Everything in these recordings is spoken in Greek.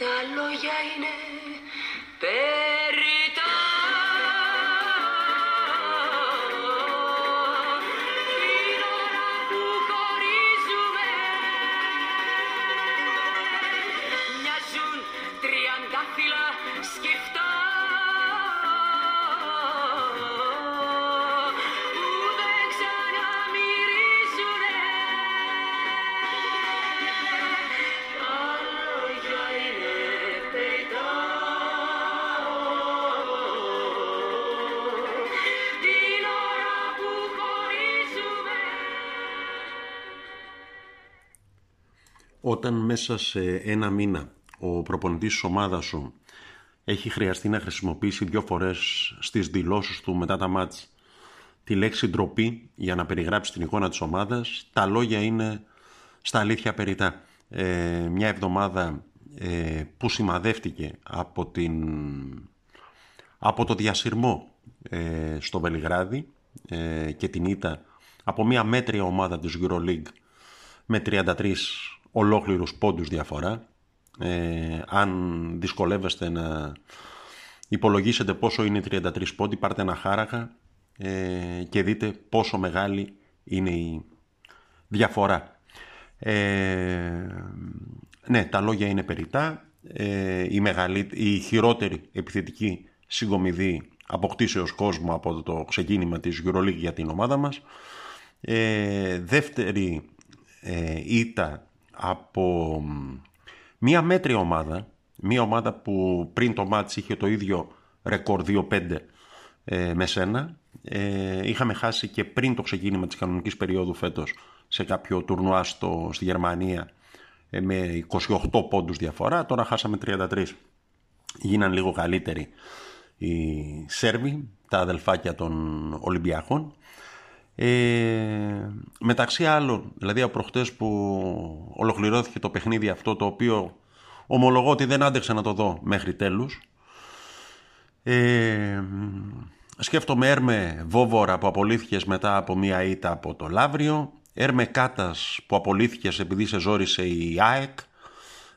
τα λόγια είναι Όταν μέσα σε ένα μήνα ο προπονητής της ομάδας σου έχει χρειαστεί να χρησιμοποιήσει δύο φορές στις δηλώσεις του μετά τα μάτς τη λέξη ντροπή για να περιγράψει την εικόνα της ομάδας, τα λόγια είναι στα αλήθεια περιτά. Ε, μια εβδομάδα ε, που σημαδεύτηκε από, την, από το διασυρμό ε, στο Βελιγράδι ε, και την ήττα από μια μέτρια ομάδα της EuroLeague με 33 ολόκληρους πόντους διαφορά. Ε, αν δυσκολεύεστε να υπολογίσετε πόσο είναι οι 33 πόντοι, πάρτε ένα χάραγα ε, και δείτε πόσο μεγάλη είναι η διαφορά. Ε, ναι, τα λόγια είναι περιτά. Ε, η, μεγαλή, η χειρότερη επιθετική συγκομιδή αποκτήσεως κόσμου από το ξεκίνημα της EuroLeague για την ομάδα μας. Ε, δεύτερη ε, ήττα από μία μέτρια ομάδα, μία ομάδα που πριν το μάτς είχε το ίδιο ρεκόρ 2-5 ε, με σένα. Ε, είχαμε χάσει και πριν το ξεκίνημα της κανονικής περίοδου φέτος σε κάποιο τουρνουά στο, στη Γερμανία ε, με 28 πόντους διαφορά, τώρα χάσαμε 33. Γίναν λίγο καλύτεροι οι Σέρβοι, τα αδελφάκια των Ολυμπιακών. Ε, μεταξύ άλλων, δηλαδή από προχτές που ολοκληρώθηκε το παιχνίδι αυτό το οποίο ομολογώ ότι δεν άντεξα να το δω μέχρι τέλους ε, σκέφτομαι Έρμε Βόβορα που απολύθηκες μετά από μία ήττα από το Λαύριο Έρμε Κάτας που απολύθηκες επειδή σε ζόρισε η ΑΕΚ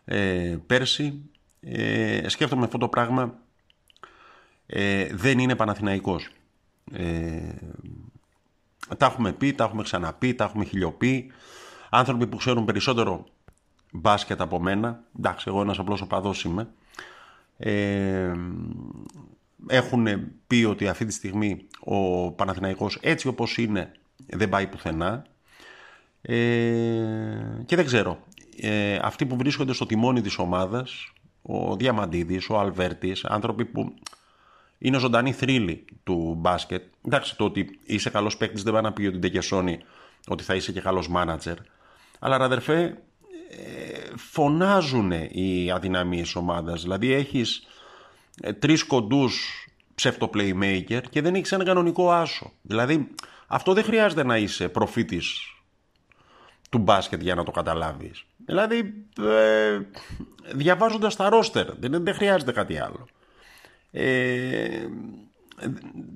ε, πέρσι. Ε, σκέφτομαι αυτό το πράγμα ε, δεν είναι Παναθηναϊκός. Ε, τα έχουμε πει, τα έχουμε ξαναπεί, τα έχουμε χιλιοπεί. Άνθρωποι που ξέρουν περισσότερο μπάσκετ από μένα, εντάξει εγώ ένας απλός οπαδός είμαι, ε, έχουν πει ότι αυτή τη στιγμή ο Παναθηναϊκός έτσι όπως είναι δεν πάει πουθενά ε, και δεν ξέρω. Ε, αυτοί που βρίσκονται στο τιμόνι της ομάδας, ο Διαμαντίδης, ο Αλβέρτης, άνθρωποι που είναι ζωντανή θρύλη του μπάσκετ. Εντάξει, το ότι είσαι καλός παίκτης δεν πάει να πει ότι Ντεκεσόνη ότι θα είσαι και καλός μάνατζερ. Αλλά αδερφέ, ε, φωνάζουν οι αδυναμίες ομάδας. Δηλαδή έχεις τρεις κοντούς ψεύτο playmaker και δεν έχεις ένα κανονικό άσο. Δηλαδή αυτό δεν χρειάζεται να είσαι προφήτης του μπάσκετ για να το καταλάβεις. Δηλαδή ε, διαβάζοντας τα ρόστερ δεν, δεν χρειάζεται κάτι άλλο. Ε,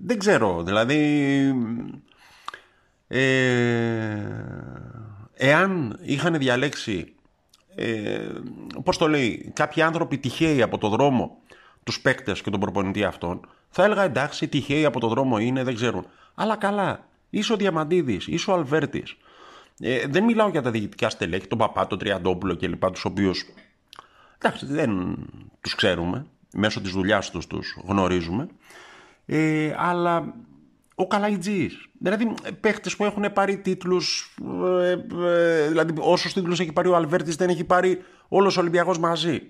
δεν ξέρω, δηλαδή ε, εάν είχαν διαλέξει ε, πώς το λέει, κάποιοι άνθρωποι τυχαίοι από το δρόμο τους παίκτες και τον προπονητή αυτών θα έλεγα εντάξει τυχαίοι από το δρόμο είναι, δεν ξέρουν. Αλλά καλά, είσαι ο Διαμαντίδης, είσαι ο Αλβέρτης. Ε, δεν μιλάω για τα διοικητικά στελέχη, τον Παπά, τον Τριαντόπουλο κλπ. Τους οποίους εντάξει, δεν τους ξέρουμε μέσω της δουλειάς τους τους γνωρίζουμε ε, αλλά ο Καλαϊτζής δηλαδή παίχτες που έχουν πάρει τίτλους ε, ε, δηλαδή όσους τίτλους έχει πάρει ο Αλβέρτης δεν έχει πάρει όλος ο Ολυμπιακός μαζί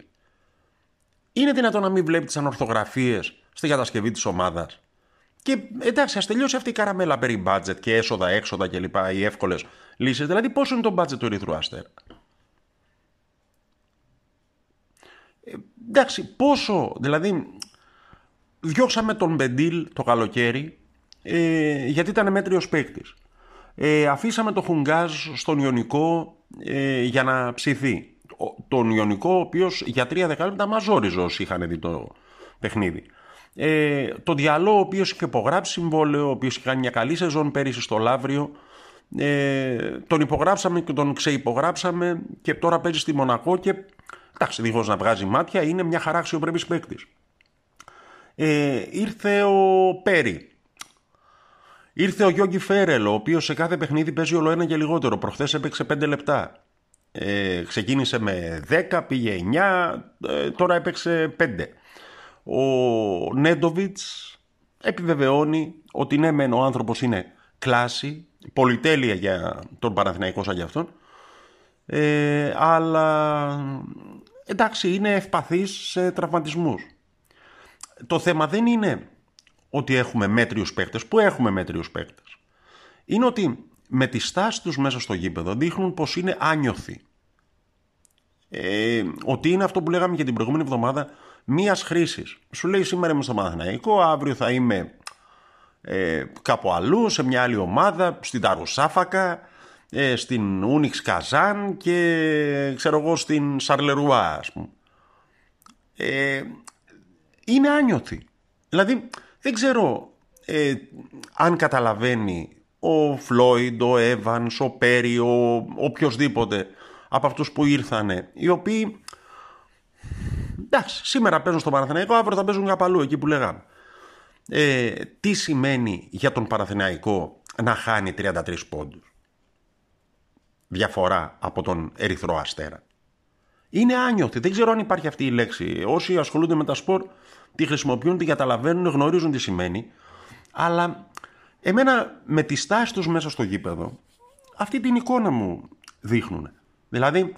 είναι δυνατόν να μην βλέπεις τις ανορθογραφίες στη κατασκευή της ομάδας; Και εντάξει, ας τελειώσει αυτή η καραμέλα περί budget και έσοδα, έξοδα κλπ. Οι εύκολες λύσεις. Δηλαδή, πόσο είναι το budget του Ερυθρού Αστέρα; Εντάξει, πόσο, δηλαδή, διώξαμε τον Μπεντίλ το καλοκαίρι, ε, γιατί ήταν μέτριος παίκτης. Ε, αφήσαμε τον Χουγκάζ στον Ιωνικό ε, για να ψηθεί. τον Ιωνικό, ο οποίος για τρία δεκάλεπτα μαζόριζε όσοι είχαν δει το παιχνίδι. Ε, το Διαλό, ο οποίος είχε υπογράψει συμβόλαιο, ο οποίος είχε κάνει μια καλή σεζόν πέρυσι στο Λαύριο, ε, τον υπογράψαμε και τον ξευπογράψαμε και τώρα παίζει στη Μονακό και Εντάξει, δίχως να βγάζει μάτια, είναι μια χαρά αξιοπρεπή παίκτης. Ε, ήρθε ο Πέρι. Ήρθε ο Γιώργη Φέρελ, ο οποίος σε κάθε παιχνίδι παίζει όλο ένα και λιγότερο. Προχθές έπαιξε 5 λεπτά. Ε, ξεκίνησε με 10, πήγε 9, ε, τώρα έπαιξε 5. Ο Νέντοβιτς επιβεβαιώνει ότι ναι μεν ο άνθρωπος είναι κλάση, πολυτέλεια για τον Παναθηναϊκό σαν για αυτόν, ε, αλλά εντάξει είναι ευπαθής σε τραυματισμούς. Το θέμα δεν είναι ότι έχουμε μέτριους παίκτες, που έχουμε μέτριους παίκτες. Είναι ότι με τη στάση τους μέσα στο γήπεδο δείχνουν πως είναι άνιωθοι. Ε, ότι είναι αυτό που λέγαμε και την προηγούμενη εβδομάδα μίας χρήσης. Σου λέει σήμερα είμαι στο Παναθηναϊκό, αύριο θα είμαι ε, κάπου αλλού, σε μια άλλη ομάδα, στην Ταρουσάφακα, ε, στην Ούνιξ Καζάν και ξέρω εγώ στην Σαρλερουά ας πούμε. Ε, είναι άνιωθοι. Δηλαδή δεν ξέρω ε, αν καταλαβαίνει ο Φλόιντ, ο Εύανς, ο Πέρι, ο οποιοδήποτε από αυτούς που ήρθανε, οι οποίοι εντάξει, σήμερα παίζουν στο Παναθηναϊκό, αύριο θα παίζουν κάπου αλλού, εκεί που λέγαμε. Ε, τι σημαίνει για τον Παναθηναϊκό να χάνει 33 πόντους; Διαφορά από τον Ερυθρό Αστέρα. Είναι άνιωθη. Δεν ξέρω αν υπάρχει αυτή η λέξη. Όσοι ασχολούνται με τα σπορ τη χρησιμοποιούν, τη καταλαβαίνουν, γνωρίζουν τι σημαίνει. Αλλά εμένα με τη στάση τους μέσα στο γήπεδο αυτή την εικόνα μου δείχνουν. Δηλαδή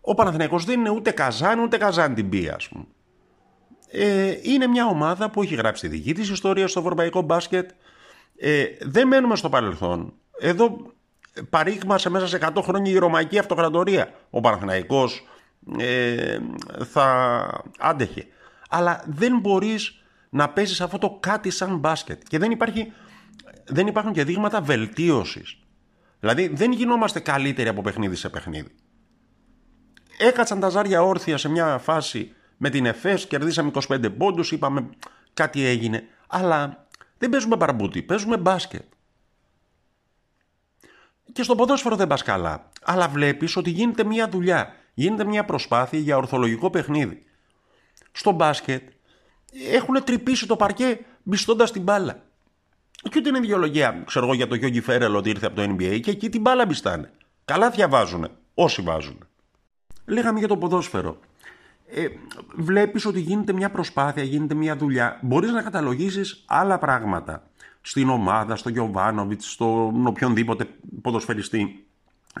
ο Παναθηναϊκός δεν είναι ούτε καζάν ούτε καζάν την πία ας πούμε. Ε, είναι μια ομάδα που έχει γράψει τη δική της ιστορία στο ευρωπαϊκό μπάσκετ. Ε, δεν μένουμε στο παρελθόν. Εδώ παρήγμασε μέσα σε 100 χρόνια η Ρωμαϊκή Αυτοκρατορία. Ο Παναθηναϊκός ε, θα άντεχε. Αλλά δεν μπορείς να παίζεις αυτό το κάτι σαν μπάσκετ. Και δεν, υπάρχει, δεν υπάρχουν και δείγματα βελτίωσης. Δηλαδή δεν γινόμαστε καλύτεροι από παιχνίδι σε παιχνίδι. Έκατσαν τα ζάρια όρθια σε μια φάση με την ΕΦΕΣ, κερδίσαμε 25 πόντους, είπαμε κάτι έγινε. Αλλά δεν παίζουμε παραμπούτι, παίζουμε μπάσκετ. Και στο ποδόσφαιρο δεν πας καλά. Αλλά βλέπεις ότι γίνεται μια δουλειά, γίνεται μια προσπάθεια για ορθολογικό παιχνίδι. Στο μπάσκετ έχουν τρυπήσει το παρκέ μπιστώντας την μπάλα. Και ούτε είναι ιδεολογία, ξέρω εγώ, για το Γιώργη Φέρελ ότι ήρθε από το NBA και εκεί την μπάλα μπιστάνε. Καλά διαβάζουν, όσοι βάζουν. Λέγαμε για το ποδόσφαιρο. Ε, βλέπεις ότι γίνεται μια προσπάθεια, γίνεται μια δουλειά. Μπορείς να καταλογίσεις άλλα πράγματα. Στην ομάδα, στο Γιωβάνοβιτς, στον οποιονδήποτε ποδοσφαιριστή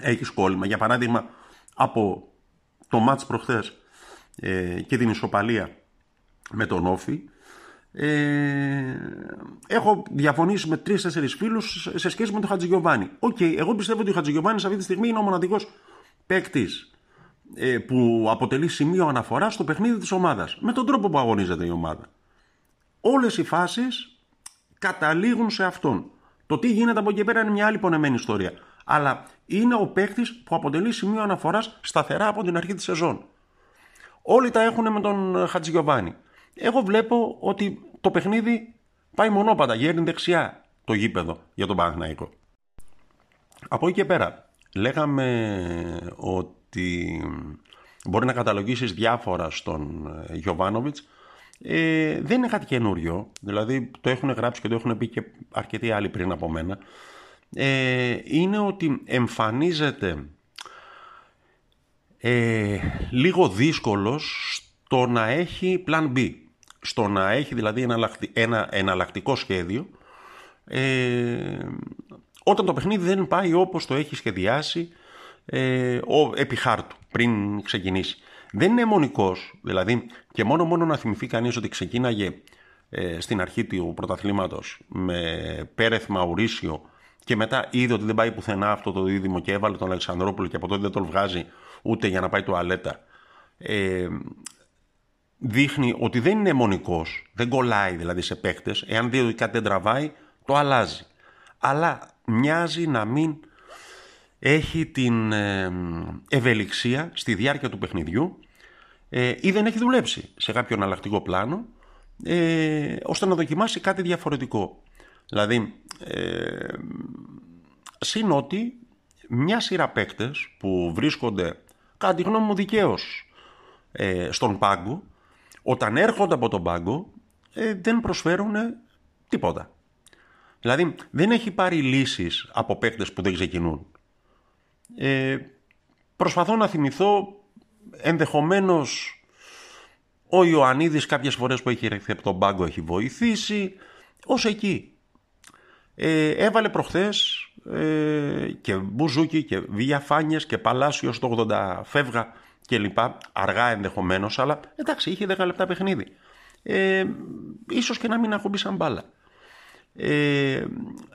έχει κόλλημα. Για παράδειγμα, από το μάτς προχθές ε, και την ισοπαλία με τον ΟΦΗ, ε, έχω διαφωνήσει με τρει-τέσσερι φίλους σε σχέση με τον Χατζηγιοβάνη. ΟΚ, okay, εγώ πιστεύω ότι ο Χατζηγιοβάνη αυτή τη στιγμή είναι ο μοναδικός παίκτης ε, που αποτελεί σημείο αναφοράς στο παιχνίδι της ομάδας. Με τον τρόπο που αγωνίζεται η ομάδα. Όλες οι φάσεις καταλήγουν σε αυτόν. Το τι γίνεται από εκεί πέρα είναι μια άλλη πονεμένη ιστορία. Αλλά είναι ο παίκτης που αποτελεί σημείο αναφοράς σταθερά από την αρχή της σεζόν. Όλοι τα έχουν με τον Χατζηγιοβάνι. Εγώ βλέπω ότι το παιχνίδι πάει μονόπατα, γέρνει δεξιά το γήπεδο για τον Παναθηναϊκό. Από εκεί και πέρα, λέγαμε ότι μπορεί να καταλογίσεις διάφορα στον Γιωβάνοβιτς. Ε, δεν είναι κάτι καινούριο, δηλαδή το έχουν γράψει και το έχουν πει και αρκετοί άλλοι πριν από μένα. Ε, είναι ότι εμφανίζεται ε, λίγο δύσκολος στο να έχει plan B στο να έχει δηλαδή ένα εναλλακτικό σχέδιο ε, όταν το παιχνίδι δεν πάει όπως το έχει σχεδιάσει ε, ο, επί χάρτου πριν ξεκινήσει. Δεν είναι αιμονικός, δηλαδή και μόνο μόνο να θυμηθεί κανείς ότι ξεκίναγε ε, στην αρχή του πρωταθλήματος με Πέρεθ Μαουρίσιο και μετά είδε ότι δεν πάει πουθενά αυτό το δίδυμο και έβαλε τον Αλεξανδρόπουλο και από τότε δεν τον βγάζει ούτε για να πάει τουαλέτα. Ε, δείχνει ότι δεν είναι μονικός, δεν κολλάει δηλαδή σε παίκτες, εάν δει ότι κάτι δεν τραβάει, το αλλάζει. Αλλά μοιάζει να μην έχει την ε, ευελιξία στη διάρκεια του παιχνιδιού ε, ή δεν έχει δουλέψει σε κάποιο εναλλακτικό πλάνο ε, ώστε να δοκιμάσει κάτι διαφορετικό. Δηλαδή, ε, συν ότι μια σειρά παίκτες που βρίσκονται κατά τη γνώμη μου δικαίως ε, στον πάγκο, όταν έρχονται από τον πάγκο, ε, δεν προσφέρουν τίποτα. Δηλαδή, δεν έχει πάρει λύσεις από παίκτες που δεν ξεκινούν. Ε, προσπαθώ να θυμηθώ ενδεχομένως ο Ιωαννίδης κάποιες φορές που έχει ρεχθεί από τον πάγκο έχει βοηθήσει, ως εκεί. Ε, έβαλε προχθές ε, και Μπουζούκι και Βιαφάνιες και Παλάσιο στο 80 φεύγα και λοιπά, αργά ενδεχομένως, αλλά εντάξει είχε 10 λεπτά παιχνίδι. Ε, ίσως και να μην ακουμπήσαν μπάλα. Ε,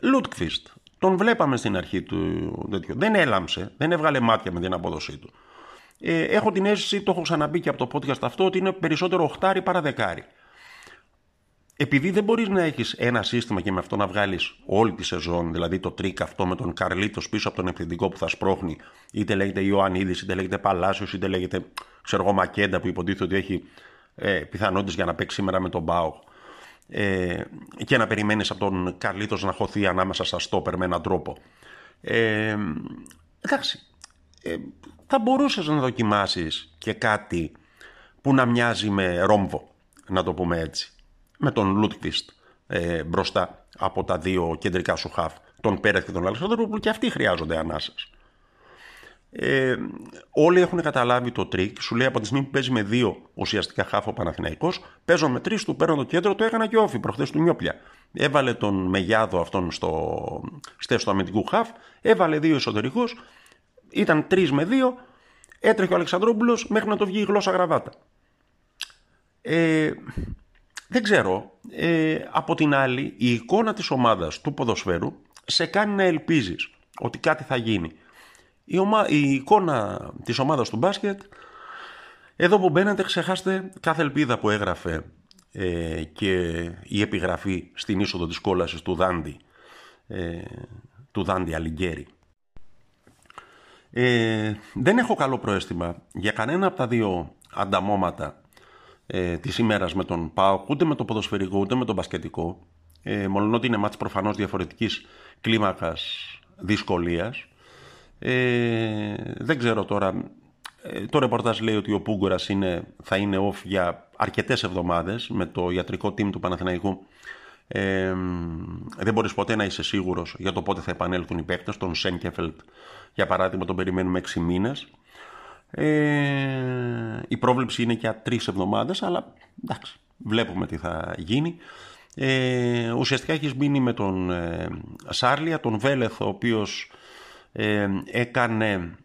Λούντκβιστ, τον βλέπαμε στην αρχή του τέτοιου. Δεν έλαμψε, δεν έβγαλε μάτια με την απόδοσή του. Ε, έχω την αίσθηση, το έχω ξαναπεί και από το podcast αυτό, ότι είναι περισσότερο οχτάρι παρά δεκάρι επειδή δεν μπορείς να έχεις ένα σύστημα και με αυτό να βγάλεις όλη τη σεζόν, δηλαδή το τρικ αυτό με τον Καρλίτος πίσω από τον επιθετικό που θα σπρώχνει, είτε λέγεται Ιωαννίδης, είτε λέγεται Παλάσιος, είτε λέγεται ξέρω εγώ, Μακέντα που υποτίθεται ότι έχει ε, πιθανότητες για να παίξει σήμερα με τον ΠΑΟΥ. Ε, και να περιμένεις από τον Καρλίτο να χωθεί ανάμεσα στα στόπερ με έναν τρόπο. Ε, εντάξει. Ε, θα μπορούσες να δοκιμάσεις και κάτι που να μοιάζει με ρόμβο, να το πούμε έτσι με τον Λούντκβιστ ε, μπροστά από τα δύο κεντρικά σου χαφ, τον Πέρεθ και τον Αλεξάνδρου, που και αυτοί χρειάζονται ανάσες. Ε, όλοι έχουν καταλάβει το τρίκ. Σου λέει από τη στιγμή που παίζει με δύο ουσιαστικά χάφ ο Παναθηναϊκός, παίζω με τρεις, του παίρνω το κέντρο, το έκανα και ΟΦΗ προχθές του Νιόπλια. Έβαλε τον Μεγιάδο αυτόν στο στέστο αμυντικού χάφ, έβαλε δύο εσωτερικούς, ήταν τρεις με δύο, έτρεχε ο Αλεξανδρόπουλος μέχρι να το βγει η γλώσσα γραβάτα. Ε, δεν ξέρω. Ε, από την άλλη, η εικόνα της ομάδας του ποδοσφαίρου σε κάνει να ελπίζεις ότι κάτι θα γίνει. Η, ομα... η εικόνα της ομάδας του μπάσκετ, εδώ που μπαίνετε ξεχάστε κάθε ελπίδα που έγραφε ε, και η επιγραφή στην είσοδο της κόλασης του Δάντι, ε, του Δάντι Αλιγκέρι. Ε, δεν έχω καλό προέστημα για κανένα από τα δύο ανταμώματα ε, της ημέρας με τον ΠΑΟΚ, ούτε με το ποδοσφαιρικό, ούτε με τον μπασκετικό. Ε, μόνο ότι είναι μάτς προφανώς διαφορετικής κλίμακας δυσκολίας. Ε, δεν ξέρω τώρα. Ε, το ρεπορτάζ λέει ότι ο Πούγκορας είναι, θα είναι off για αρκετές εβδομάδες με το ιατρικό team του Παναθηναϊκού. Ε, δεν μπορείς ποτέ να είσαι σίγουρος για το πότε θα επανέλθουν οι παίκτες. Τον Σένκεφελτ, για παράδειγμα, τον περιμένουμε 6 μήνες. Ε, η πρόβλεψη είναι για τρεις εβδομάδες, αλλά εντάξει, βλέπουμε τι θα γίνει. Ε, ουσιαστικά έχεις μείνει με τον ε, Σάρλια, τον Βέλεθ, ο οποίος ε, έκανε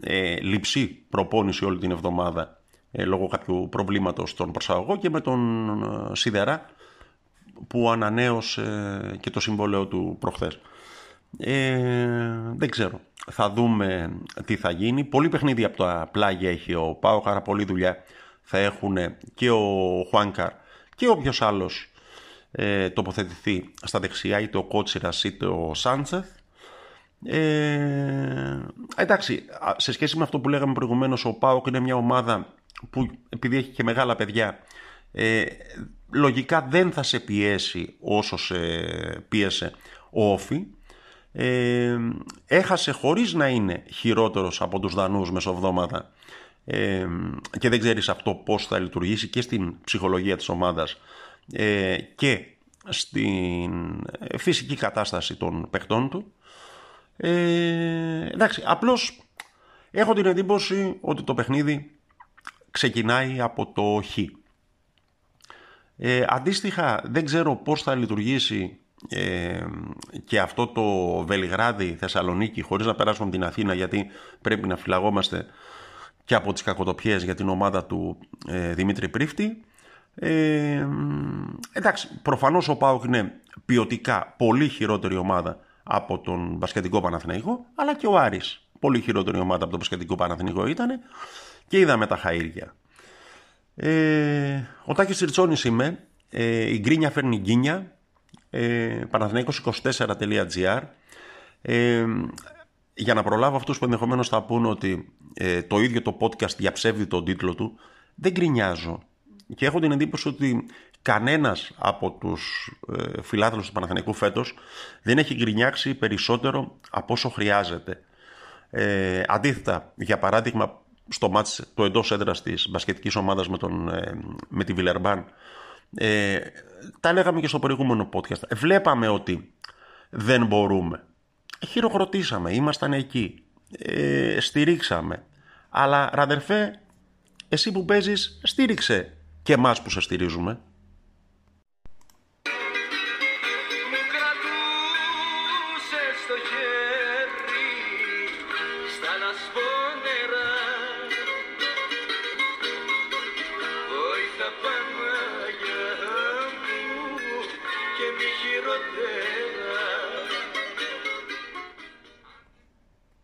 ε, λειψή προπόνηση όλη την εβδομάδα ε, λόγω κάποιου προβλήματος στον προσαγωγό και με τον ε, Σιδερά που ανανέωσε και το συμβόλαιο του προχθές. Ε, δεν ξέρω. Θα δούμε τι θα γίνει. Πολύ παιχνίδι από τα πλάγια έχει ο Πάο, άρα πολλή δουλειά θα έχουν και ο Χουάνκαρ και όποιος άλλος ε, τοποθετηθεί στα δεξιά, είτε ο Κότσιρας είτε ο Σάντσεθ. Ε, εντάξει, σε σχέση με αυτό που λέγαμε προηγουμένως, ο Πάοκ είναι μια ομάδα που επειδή έχει και μεγάλα παιδιά, ε, λογικά δεν θα σε πιέσει όσο σε πίεσε ο Όφη ε, έχασε χωρίς να είναι χειρότερος από τους Δανούς μεσοβδόματα ε, και δεν ξέρεις αυτό πώς θα λειτουργήσει και στην ψυχολογία της ομάδας ε, και στην φυσική κατάσταση των παιχτών του. Ε, εντάξει, απλώς έχω την εντύπωση ότι το παιχνίδι ξεκινάει από το χ. Ε, αντίστοιχα δεν ξέρω πώς θα λειτουργήσει ε, και αυτό το Βελιγράδι, Θεσσαλονίκη χωρίς να περάσουμε από την Αθήνα γιατί πρέπει να φυλαγόμαστε και από τις κακοτοπιές για την ομάδα του ε, Δημήτρη Πρίφτη ε, εντάξει προφανώς ο ΠΑΟΚ είναι ποιοτικά πολύ χειρότερη ομάδα από τον Μπασκετικό Παναθηναϊκό αλλά και ο Άρης. Πολύ χειρότερη ομάδα από τον Μπασκετικό Παναθηναϊκό ήταν και είδαμε τα χαΐρια. Ε, ο Τάκης Ριτσόνης είμαι. Ε, η γκρίνια φέρνει γκίνια. Ε, παναθηναίκος24.gr ε, για να προλάβω αυτούς που ενδεχομένως θα πούν ότι ε, το ίδιο το podcast διαψεύδει τον τίτλο του δεν γκρινιάζω. Και έχω την εντύπωση ότι κανένας από τους ε, φιλάθλους του Παναθηναϊκού φέτος δεν έχει γκρινιάξει περισσότερο από όσο χρειάζεται. Ε, αντίθετα, για παράδειγμα, στο μάτς του εντός έδρας της μπασκετικής ομάδας με, τον, ε, με τη Βιλερμπάν ε, τα λέγαμε και στο προηγούμενο podcast. Βλέπαμε ότι δεν μπορούμε. Χειροκροτήσαμε, ήμασταν εκεί ε, στηρίξαμε. Αλλά ραδερφέ εσύ που παίζεις στήριξε και εμάς που σε στηρίζουμε